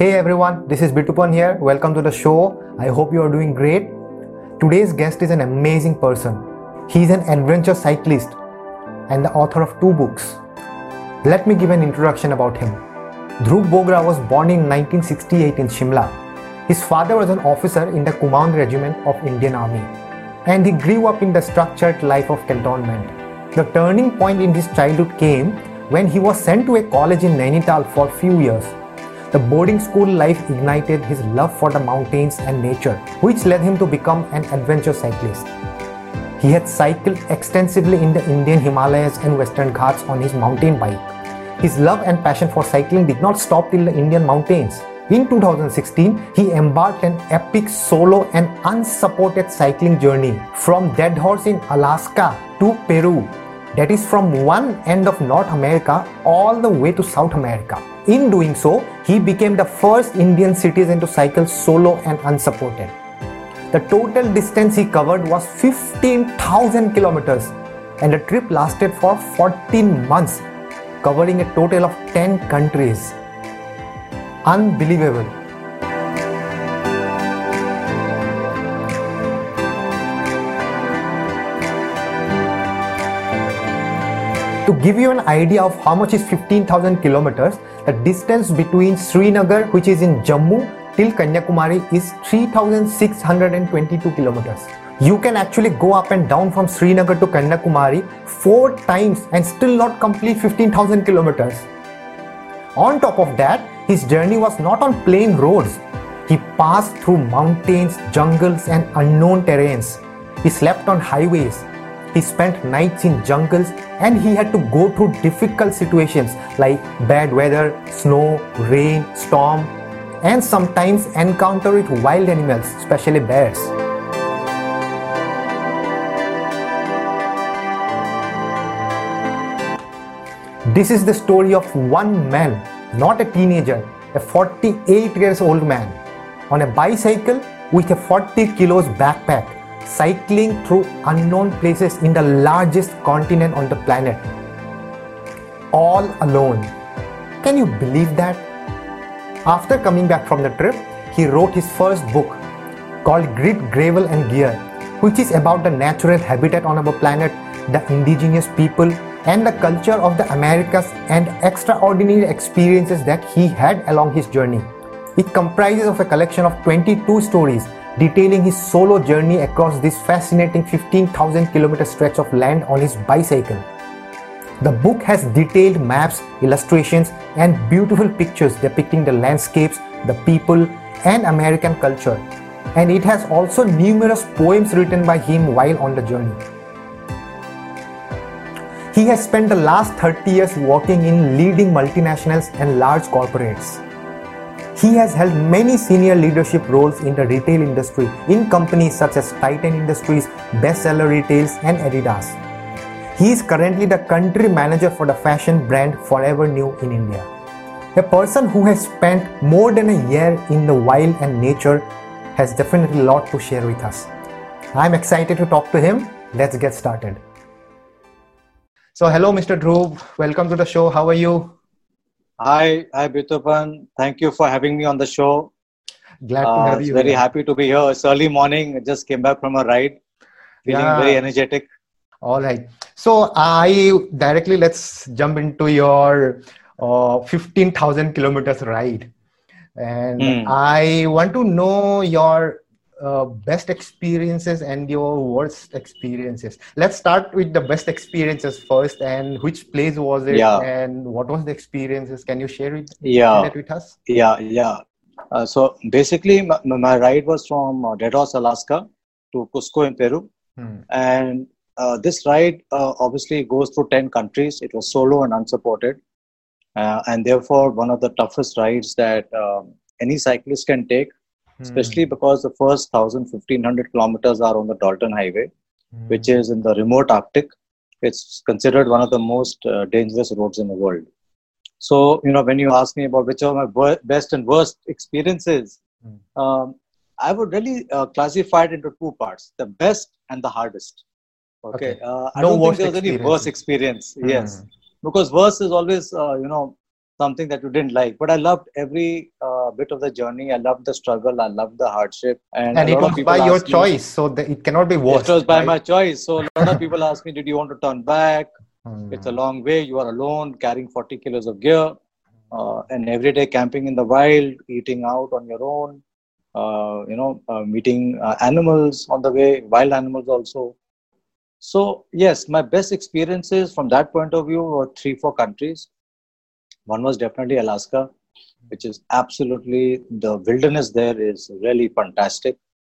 Hey everyone, this is Bitupan here. Welcome to the show. I hope you are doing great. Today's guest is an amazing person. He's an adventure cyclist and the author of two books. Let me give an introduction about him. Dhruv Bogra was born in 1968 in Shimla. His father was an officer in the Kumaon Regiment of Indian Army and he grew up in the structured life of cantonment. The turning point in his childhood came when he was sent to a college in Nainital for a few years. The boarding school life ignited his love for the mountains and nature, which led him to become an adventure cyclist. He had cycled extensively in the Indian Himalayas and Western Ghats on his mountain bike. His love and passion for cycling did not stop till the Indian mountains. In 2016, he embarked an epic solo and unsupported cycling journey from Deadhorse in Alaska to Peru that is from one end of North America all the way to South America. In doing so, he became the first Indian citizen to cycle solo and unsupported. The total distance he covered was 15,000 kilometers and the trip lasted for 14 months, covering a total of 10 countries. Unbelievable. To give you an idea of how much is 15,000 kilometers, the distance between Srinagar, which is in Jammu, till Kanyakumari is 3,622 kilometers. You can actually go up and down from Srinagar to Kanyakumari four times and still not complete 15,000 kilometers. On top of that, his journey was not on plain roads. He passed through mountains, jungles, and unknown terrains. He slept on highways, he spent nights in jungles and he had to go through difficult situations like bad weather, snow, rain, storm, and sometimes encounter with wild animals, especially bears. This is the story of one man, not a teenager, a 48 years old man, on a bicycle with a 40 kilos backpack cycling through unknown places in the largest continent on the planet. All alone. Can you believe that? After coming back from the trip, he wrote his first book called Grit, Gravel and Gear, which is about the natural habitat on our planet, the indigenous people, and the culture of the Americas and extraordinary experiences that he had along his journey. It comprises of a collection of 22 stories detailing his solo journey across this fascinating 15,000 kilometer stretch of land on his bicycle. The book has detailed maps, illustrations, and beautiful pictures depicting the landscapes, the people, and American culture. And it has also numerous poems written by him while on the journey. He has spent the last 30 years working in leading multinationals and large corporates. He has held many senior leadership roles in the retail industry in companies such as Titan Industries, Bestseller Retails, and Adidas. He is currently the country manager for the fashion brand Forever New in India. A person who has spent more than a year in the wild and nature has definitely a lot to share with us. I'm excited to talk to him. Let's get started. So, hello, Mr. Dhruv. Welcome to the show. How are you? Hi, hi, Bitupan. Thank you for having me on the show. Glad to have uh, you. Very happy to be here. It's early morning. I just came back from a ride. Feeling yeah. very energetic. All right. So I directly let's jump into your uh, 15,000 kilometers ride. And mm. I want to know your uh, best experiences and your worst experiences. Let's start with the best experiences first. And which place was it? Yeah. And what was the experiences? Can you share it? Yeah. with us? Yeah, yeah. Uh, so basically, my, my, ride was from uh, Deadhorse, Alaska, to Cusco in Peru, hmm. and uh, this ride uh, obviously goes through ten countries. It was solo and unsupported, uh, and therefore one of the toughest rides that um, any cyclist can take especially hmm. because the first 1000 1500 kilometers are on the dalton highway mm. which is in the remote arctic it's considered one of the most uh, dangerous roads in the world so you know when you ask me about which are my best and worst experiences mm. um, i would really uh, classify it into two parts the best and the hardest okay, okay. Uh, i no don't think there's any worse experience mm. yes because worse is always uh, you know something that you didn't like. But I loved every uh, bit of the journey. I loved the struggle. I loved the hardship. And, and it was by your choice, so the, it cannot be worse. It was by right? my choice. So a lot of people ask me, "Did you want to turn back? Hmm. It's a long way. You are alone, carrying 40 kilos of gear, uh, and every day camping in the wild, eating out on your own." Uh, you know, uh, meeting uh, animals on the way, wild animals also. So yes, my best experiences from that point of view were three, four countries. One was definitely Alaska, which is absolutely the wilderness there is really fantastic.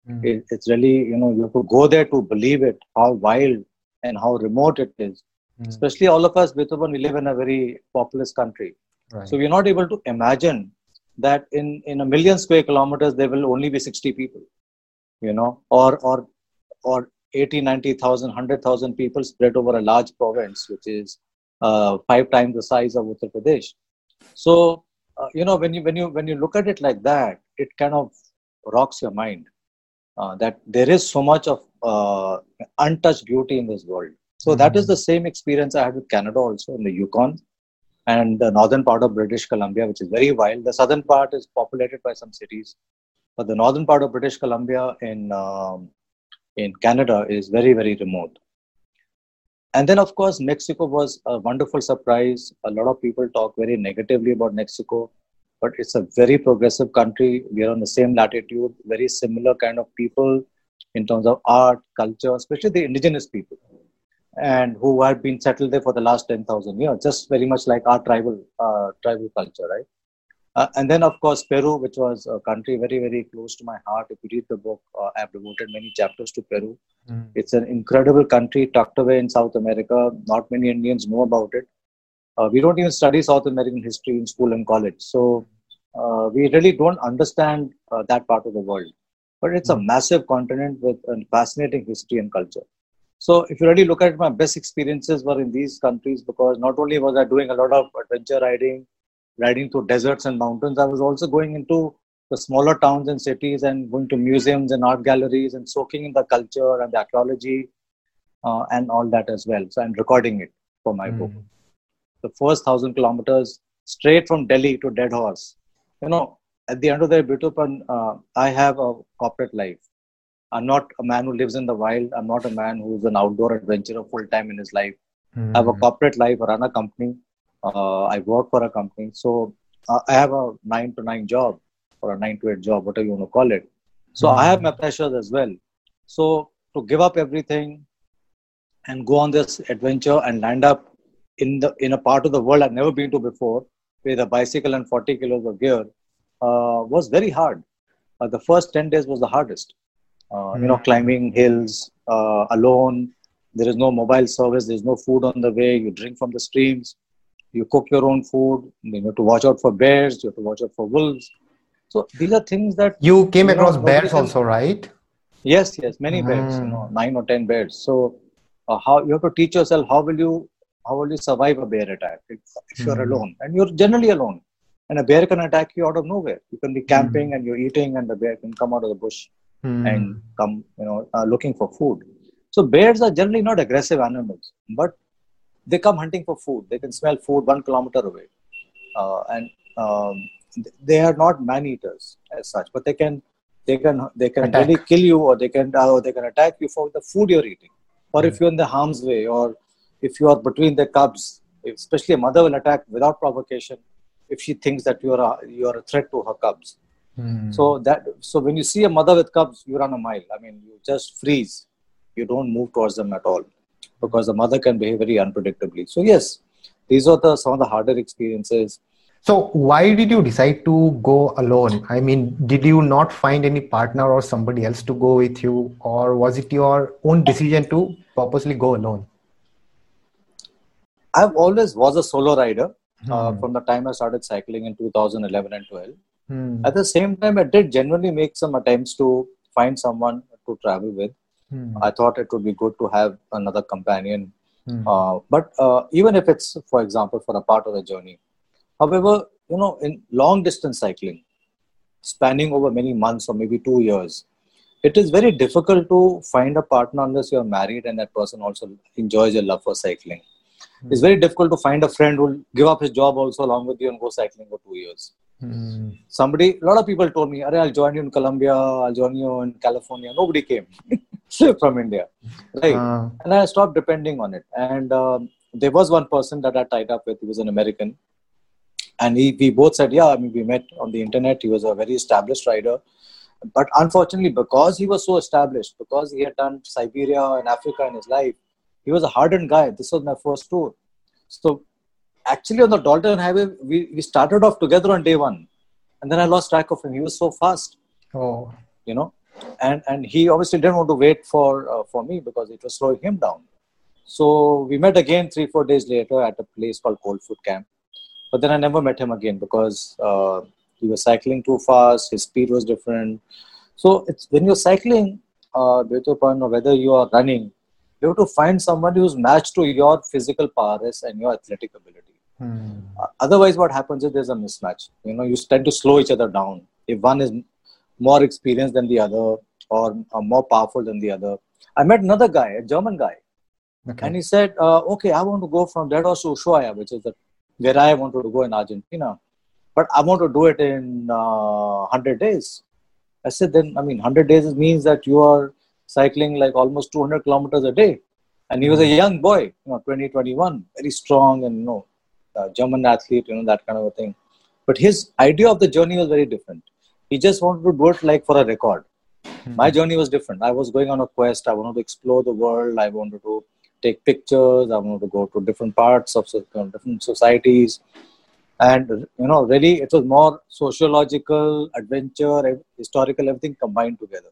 Mm. It, it's really you know you have to go there to believe it how wild and how remote it is. Mm. Especially all of us, Bitupan, we live in a very populous country, right. so we're not able to imagine that in in a million square kilometers there will only be 60 people, you know, or or or 80, 90,000, 100,000 people spread over a large province, which is five times the size of Uttar Pradesh. So, uh, you know, when you when you when you look at it like that, it kind of rocks your mind uh, that there is so much of uh, untouched beauty in this world. So mm-hmm. that is the same experience I had with Canada also in the Yukon and the northern part of British Columbia, which is very wild. The southern part is populated by some cities, but the northern part of British Columbia in um, in Canada is very, very remote. And then, of course, Mexico was a wonderful surprise. A lot of people talk very negatively about Mexico, but it's a very progressive country. We are on the same latitude, very similar kind of people in terms of art, culture, especially the indigenous people, and who have been settled there for the last 10,000 years, just very much like our tribal, uh, tribal culture, right? Uh, and then, of course, Peru, which was a country very, very close to my heart. If you read the book, uh, I've devoted many chapters to Peru. Mm. It's an incredible country tucked away in South America. Not many Indians know about it. Uh, we don't even study South American history in school and college. So uh, we really don't understand uh, that part of the world. But it's mm. a massive continent with a fascinating history and culture. So if you really look at it, my best experiences were in these countries because not only was I doing a lot of adventure riding, riding through deserts and mountains, I was also going into the smaller towns and cities and going to museums and art galleries and soaking in the culture and the archaeology uh, and all that as well. So I'm recording it for my mm. book. The first thousand kilometers straight from Delhi to Deadhorse. You know, at the end of the day, Bitupan, uh, I have a corporate life. I'm not a man who lives in the wild. I'm not a man who's an outdoor adventurer full time in his life. Mm. I have a corporate life, I run a company uh, I work for a company. So uh, I have a nine to nine job or a nine to eight job, whatever you want to call it. So mm-hmm. I have my pressures as well. So to give up everything and go on this adventure and land up in the in a part of the world I've never been to before with a bicycle and 40 kilos of gear uh, was very hard. Uh, the first 10 days was the hardest. mm You know, mm-hmm. climbing hills uh, alone. There is no mobile service. There's no food on the way. You drink from the streams you cook your own food you have to watch out for bears you have to watch out for wolves so these are things that you came you across know, bears also right yes yes many mm. bears you know nine or ten bears so uh, how you have to teach yourself how will you how will you survive a bear attack if, if you're mm. alone and you're generally alone and a bear can attack you out of nowhere you can be camping mm. and you're eating and the bear can come out of the bush hmm. and come you know uh, looking for food so bears are generally not aggressive animals but they come hunting for food. They can smell food one kilometer away, uh, and um, they are not man eaters as such, but they can they can they can attack. really kill you, or they can uh, or they can attack you for the food you're eating, or if you're in the harm's way, or if you are between the cubs. Especially a mother will attack without provocation if she thinks that you are a, you are a threat to her cubs. Mm. So that so when you see a mother with cubs, you run a mile. I mean, you just freeze. You don't move towards them at all because the mother can behave very unpredictably. So yes, these are the some of the harder experiences. So why did you decide to go alone? I mean, did you not find any partner or somebody else to go with you, or was it your own decision to purposely go alone? I've always was a solo rider hmm. uh, from the time I started cycling in 2011 and 12. Hmm. At the same time, I did genuinely make some attempts to find someone to travel with. Hmm. I thought it would be good to have another companion. Hmm. Uh, but uh, even if it's, for example, for a part of the journey. However, you know, in long distance cycling, spanning over many months or maybe two years, it is very difficult to find a partner unless you're married and that person also enjoys your love for cycling. mm. it's very difficult to find a friend who will give up his job also along with you and go cycling for two years. Mm. Somebody, a lot of people told me, I'll join you in Colombia, I'll join you in California. Nobody came from India. Right. Uh. And I stopped depending on it. And um, there was one person that I tied up with, he was an American. And he, we both said, Yeah, I mean, we met on the internet. He was a very established rider. But unfortunately, because he was so established, because he had done Siberia and Africa in his life, he was a hardened guy. This was my first tour. So actually on the Dalton Highway, we, we started off together on day one. And then I lost track of him. He was so fast. Oh. You know? And and he obviously didn't want to wait for uh, for me because it was slowing him down. So we met again three, four days later at a place called Coldfoot Camp. But then I never met him again because uh, he was cycling too fast, his speed was different. So it's when you're cycling, uh, or whether you are running, you have to find somebody who's matched to your physical prowess and your athletic ability. Hmm. Otherwise, what happens is there's a mismatch. You know, you tend to slow each other down. If one is more experienced than the other or uh, more powerful than the other. I met another guy, a German guy, okay. and he said, uh, "Okay, I want to go from Deadhorse to Ushuaia, which is the, where I wanted to go in Argentina, but I want to do it in uh, 100 days." I said, "Then, I mean, 100 days means that you are cycling like almost 200 kilometers a day. And he was a young boy, you know, 20, 21, very strong and, you know, Uh, German athlete, you know, that kind of a thing. But his idea of the journey was very different. He just wanted to do it like for a record. Mm-hmm. My journey was different. I was going on a quest. I wanted to explore the world. I wanted to take pictures. I wanted to go to different parts of uh, different societies. And, you know, really, it was more sociological, adventure, historical, everything combined together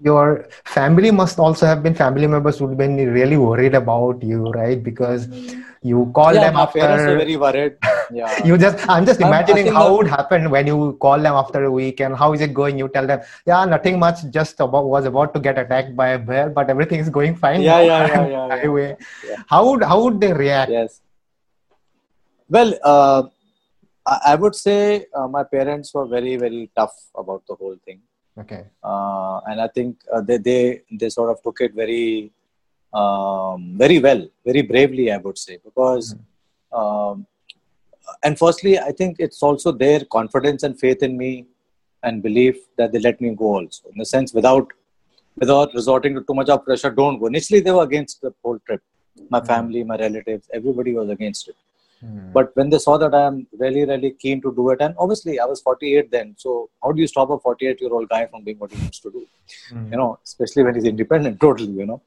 your family must also have been family members who have been really worried about you right because hmm. You call yeah, them my after parents are very worried. Yeah. You just i'm just imagining how it would happen when you call them after a week and how is it going? You tell them yeah nothing much just about was about to get attacked by a bear but everything is going fine yeah yeah yeah, yeah, yeah, yeah. how would how would they react? Yes. Well uh, I would say uh, my parents were very, very tough about the whole thing. Okay. Uh, and I think uh, they, they they sort of took it very um, very well, very bravely, I would say, because. Mm-hmm. Um, and firstly, I think it's also their confidence and faith in me and belief that they let me go also. In the sense, without without resorting to too much of pressure, don't go. Initially, they were against the whole trip. My mm-hmm. family, my relatives, everybody was against it. Hmm. But when they saw that I am really, really keen to do it, and obviously I was 48 then, so how do you stop a 48 year old guy from doing what he wants to do? Mm. You know, especially when he's independent, totally, you know.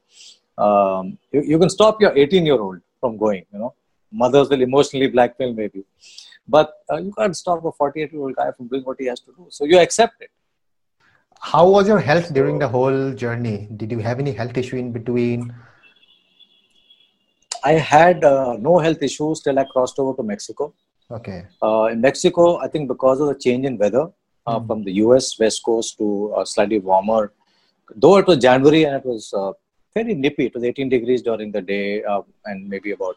Um, you, you can stop your 18 year old from going, you know. Mothers will emotionally blackmail maybe. But uh, you can't stop a 48 year old guy from doing what he has to do. So you accept it. How was your health during the whole journey? Did you have any health issue in between? I had uh, no health issues till I crossed over to Mexico. Okay. Uh, in Mexico, I think because of the change in weather uh, mm. from the US West Coast to uh, slightly warmer, though it was January and it was uh, very nippy, it was 18 degrees during the day uh, and maybe about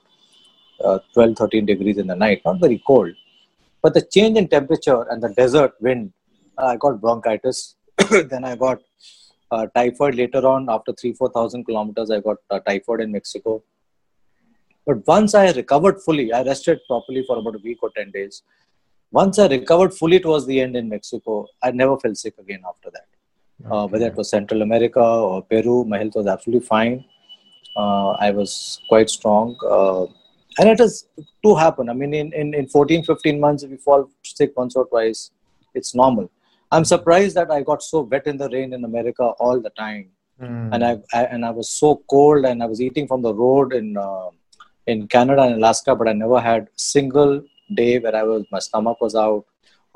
12, 13 degrees in the night, not very cold. But the change in temperature and the desert wind, I got bronchitis. then I got typhoid later on after three, 4,000 kilometers. I got typhoid in Mexico but once I recovered fully, I rested properly for about a week or 10 days. Once I recovered fully towards the end in Mexico, I never felt sick again after that. Okay. Uh, whether it was Central America or Peru, my health was absolutely fine. Uh, I was quite strong. Uh, and it has to happen. I mean, in, in, in 14, 15 months, if you fall sick once or twice, it's normal. I'm surprised that I got so wet in the rain in America all the time. Mm. And I, I, and I was so cold and I was eating from the road in uh, in Canada and Alaska, but I never had a single day where I was my stomach was out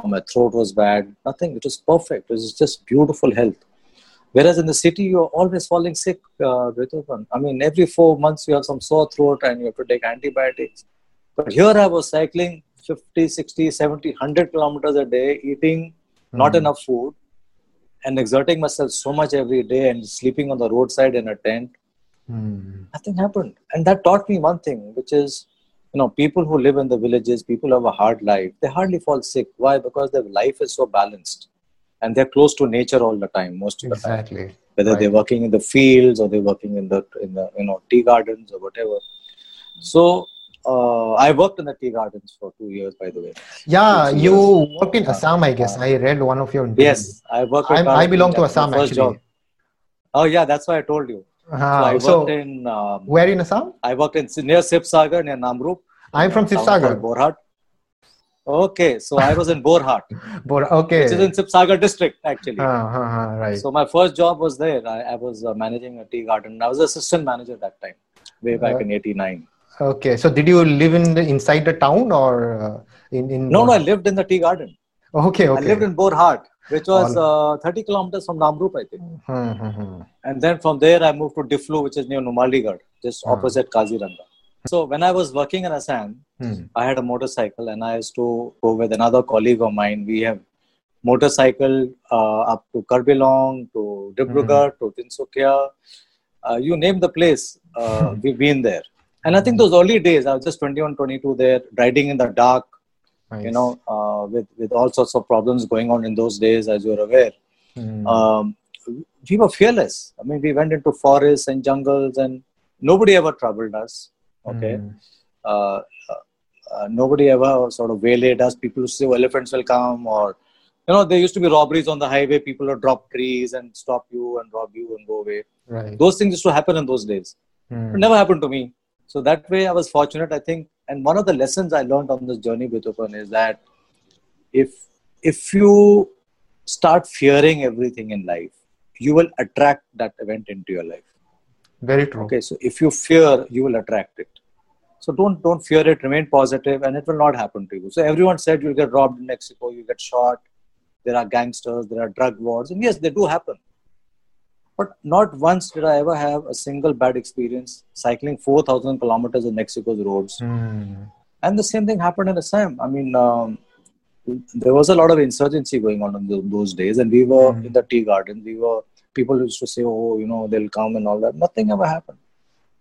my throat was bad. Nothing. It was perfect. It was just beautiful health. Whereas in the city, you're always falling sick. Uh, I mean, every four months you have some sore throat and you have to take antibiotics. But here I was cycling 50, 60, 70, 100 kilometers a day, eating mm. not enough food, and exerting myself so much every day and sleeping on the roadside in a tent Hmm. Nothing happened. And that taught me one thing, which is, you know, people who live in the villages, people have a hard life, they hardly fall sick. Why? Because their life is so balanced. And they're close to nature all the time, most of exactly. the time. Whether right. they're working in the fields or they're working in the in the you know tea gardens or whatever. So uh, I worked in the tea gardens for two years, by the way. Yeah, you years. worked in Assam, I guess. Uh, I read one of your. Interviews. Yes, I worked. I belong to Assam actually. Job. Oh yeah, that's why I told you. Uh, so I worked so in. Um, where in Assam? I worked in near Sibsagar near Namrup. I'm from Sibsagar. Borhat. Okay, so I was in Borhat. Bor- okay. Which is in Sibsagar district, actually. Uh, uh, uh, right. So my first job was there. I, I was uh, managing a tea garden. I was assistant manager that time, way back uh, in '89. Okay, so did you live in the inside the town or uh, in in? No, no, I lived in the tea garden. Okay, okay. I lived in Borhat, which was uh, 30 kilometers from Namrup, I think. Mm-hmm. And then from there, I moved to Diflu, which is near Numaligarh, just mm. opposite Kaziranga. So when I was working in Assam, hmm. I had a motorcycle and I used to go with another colleague of mine. We have motorcycle uh, up to Karbi Anglong, to Dibrugarh, hmm. to Tinsukia. Uh, you name the place, uh, we've been there. And I think those early days, I was just 21, 22 there, riding in the dark, nice. you know, uh, with, with all sorts of problems going on in those days, as you're aware. Um, we were fearless. I mean, we went into forests and jungles and nobody ever troubled us Okay. Mm. Uh, uh, nobody ever sort of waylaid us. People used to say, oh, elephants will come, or you know, there used to be robberies on the highway. People would drop trees and stop you and rob you and go away. Right. Those things used to happen in those days. Mm. It never happened to me. So that way, I was fortunate. I think, and one of the lessons I learned on this journey with Open is that if if you start fearing everything in life, you will attract that event into your life. Very true. Okay, so if you fear, you will attract it. So don't don't fear it. Remain positive, and it will not happen to you. So everyone said you'll get robbed in Mexico, you get shot. There are gangsters, there are drug wars, and yes, they do happen. But not once did I ever have a single bad experience cycling 4,000 kilometers in Mexico's roads. Mm. And the same thing happened in Assam. I mean, um, there was a lot of insurgency going on in those days, and we were mm. in the tea garden. We were people used to say, "Oh, you know, they'll come and all that." Nothing ever happened.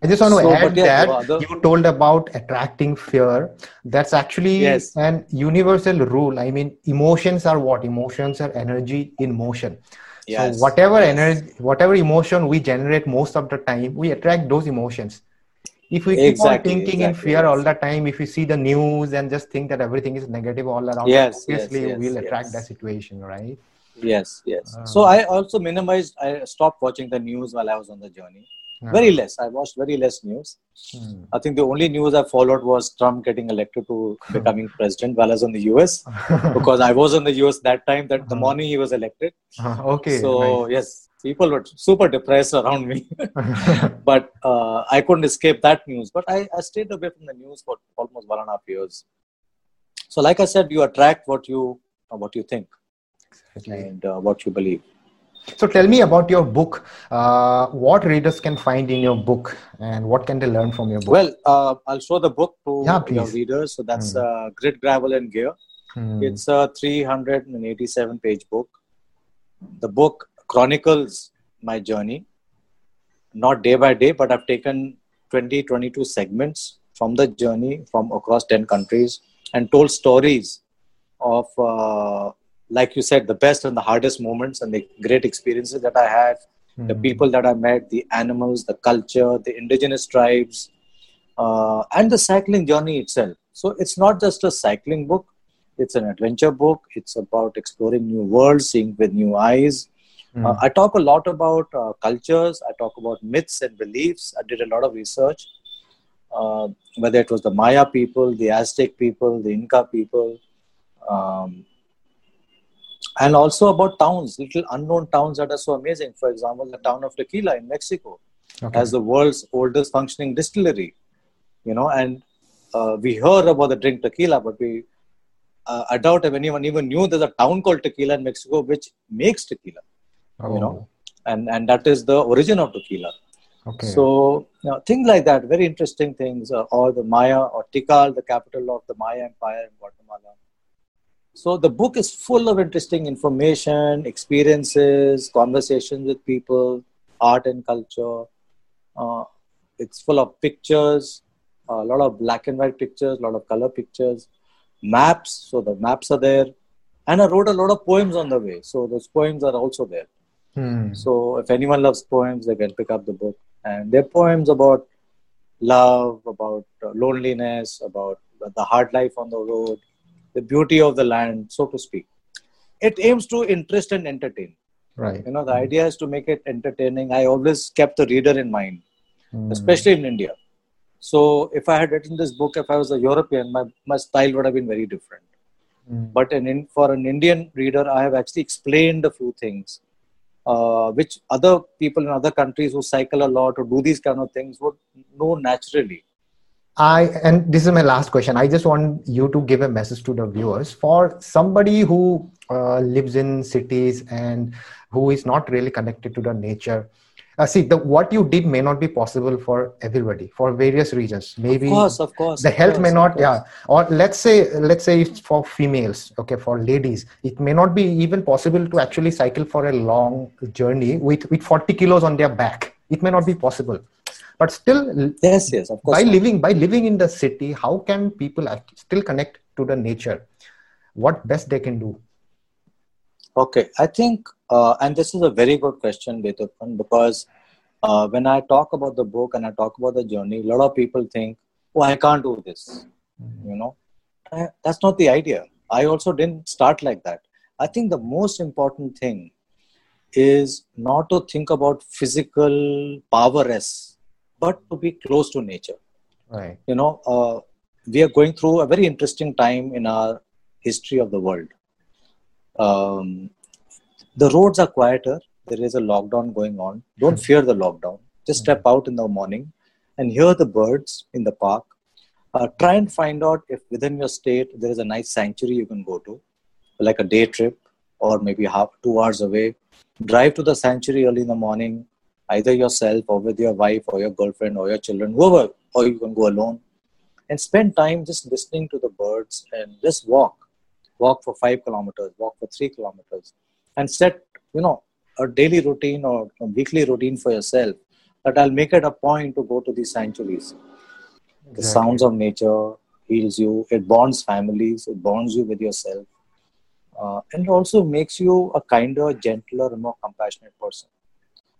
I just want to so, add yeah, that other... you told about attracting fear. That's actually yes. an universal rule. I mean, emotions are what? Emotions are energy in motion. Yes. So whatever yes. energy, whatever emotion we generate most of the time, we attract those emotions. If we keep exactly, on thinking exactly, in fear yes. all the time, if we see the news and just think that everything is negative all around, yes, obviously we'll attract that situation, right? yes yes uh, so i also minimized i stopped watching the news while i was on the journey uh, very less i watched very less news hmm. i think the only news i followed was trump getting elected to becoming president while i was in the us because i was in the us that time that the uh-huh. morning he was elected uh, okay so nice. yes people were super depressed around me but uh, i couldn't escape that news but I, I stayed away from the news for almost one and a half years so like i said you attract what you what you think and uh, what you believe. So tell me about your book. Uh, what readers can find in your book, and what can they learn from your book? Well, uh, I'll show the book to yeah, your readers. So that's mm. uh, Grit, Gravel, and Gear. Mm. It's a 387 page book. The book chronicles my journey, not day by day, but I've taken 20, 22 segments from the journey from across 10 countries and told stories of uh, like you said, the best and the hardest moments and the great experiences that I had, mm-hmm. the people that I met, the animals, the culture, the indigenous tribes, uh, and the cycling journey itself. So it's not just a cycling book, it's an adventure book. It's about exploring new worlds, seeing with new eyes. Mm-hmm. Uh, I talk a lot about uh, cultures, I talk about myths and beliefs. I did a lot of research. Uh, whether it was the Maya people, the Aztec people, the Inca people, um, and also about towns, little unknown towns that are so amazing. For example, the town of Tequila in Mexico okay. has the world's oldest functioning distillery. You know, and uh, we heard about the drink tequila, but we uh, I doubt if anyone even knew there's a town called Tequila in Mexico which makes tequila. Oh. You know, and and that is the origin of tequila. Okay. So you know, things like that, very interesting things. Uh, or the Maya or Tikal, the capital of the Maya Empire in Guatemala so the book is full of interesting information, experiences, conversations with people, art and culture. Uh, it's full of pictures, a lot of black and white pictures, a lot of color pictures, maps. So the maps are there, and I wrote a lot of poems on the way. So those poems are also there. Hmm. So if anyone loves poems, they can pick up the book, and they're poems about love, about uh, loneliness, about the hard life on the road, the beauty of the land, so to speak. It aims to interest and entertain. Right. You know, the idea is to make it entertaining. I always kept the reader in mind, mm. especially in India. So if I had written this book, if I was a European, my, my style would have been very different. Mm. But in, for an Indian reader, I have actually explained a few things uh, which other people in other countries who cycle a lot or do these kind of things would know naturally. I and this is my last question. I just want you to give a message to the viewers for somebody who uh, lives in cities and who is not really connected to the nature uh, see the what you did may not be possible for everybody for various reasons. Maybe of course of course the health course, may not yeah. Or let's say let's say it's for females okay for ladies it may not be even possible to actually cycle for a long journey with with 40 kilos on their back. It may not be possible. But still yes yes of course by living by living in the city how can people still connect to the nature? What best they can do Okay, I think, uh, and this is a very good question, Bitupan, because uh, when I talk about the book and I talk about the journey, a lot of people think, oh, I can't do this. Mm-hmm. You know, I, that's not the idea. I also didn't start like that. I think the most important thing is not to think about physical poweress, but to be close to nature. Right. You know, uh, we are going through a very interesting time in our history of the world um, the roads are quieter. There is a lockdown going on. Don't fear the lockdown. Just step out in the morning and hear the birds in the park. Uh, try and find out if within your state there is a nice sanctuary you can go to, like a day trip or maybe half two hours away. Drive to the sanctuary early in the morning, either yourself or with your wife or your girlfriend or your children, whoever, or you can go alone, and spend time just listening to the birds and just walk walk for five kilometers, walk for three kilometers, and set, you know, a daily routine or a weekly routine for yourself that I'll make it a point to go to these sanctuaries. Exactly. The sounds of nature heals you, it bonds families, it bonds you with yourself, uh, and also makes you a kinder, gentler, more compassionate person.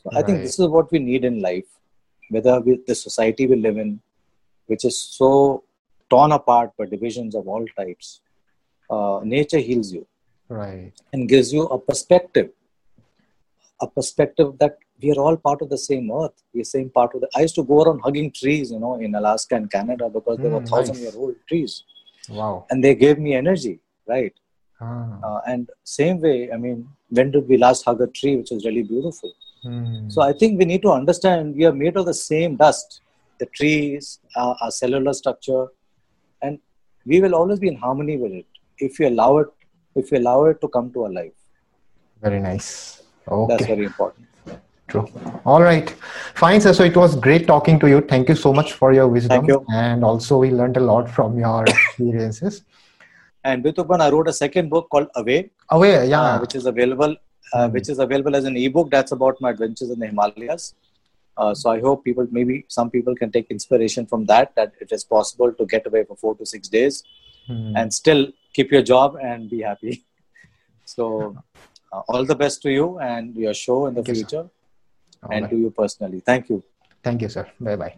So right. I think this is what we need in life, whether with the society we live in, which is so torn apart by divisions of all types uh, nature heals you. Right. And gives you a perspective. A perspective that we are all part of the same earth. We're same part of the i used to go around hugging trees you know in alaska and canada because they mm, were thousand nice. year old trees. Wow. And they gave me energy right? Ah. uh, and same way i mean when did we last hug a tree which is really beautiful? Mm. so i think we need to understand we are made of the same dust. The trees uh, our cellular structure. And we will always be in harmony with it if you allow it if you allow it to come to our life very nice okay that's very important true all right fine sir so it was great talking to you thank you so much for your wisdom you. and also we learned a lot from your experiences and with Bitupan, I wrote a second book called Away. Away, yeah, uh, which is available, uh, mm-hmm. which is available as an ebook. That's about my adventures in the Himalayas. Uh, so I hope people, maybe some people, can take inspiration from that. That it is possible to get away for four to six days, mm-hmm. and still keep your job and be happy. So, uh, all the best to you and your show in the Thank future, you, and right. to you personally. Thank you. Thank you, sir. Bye bye.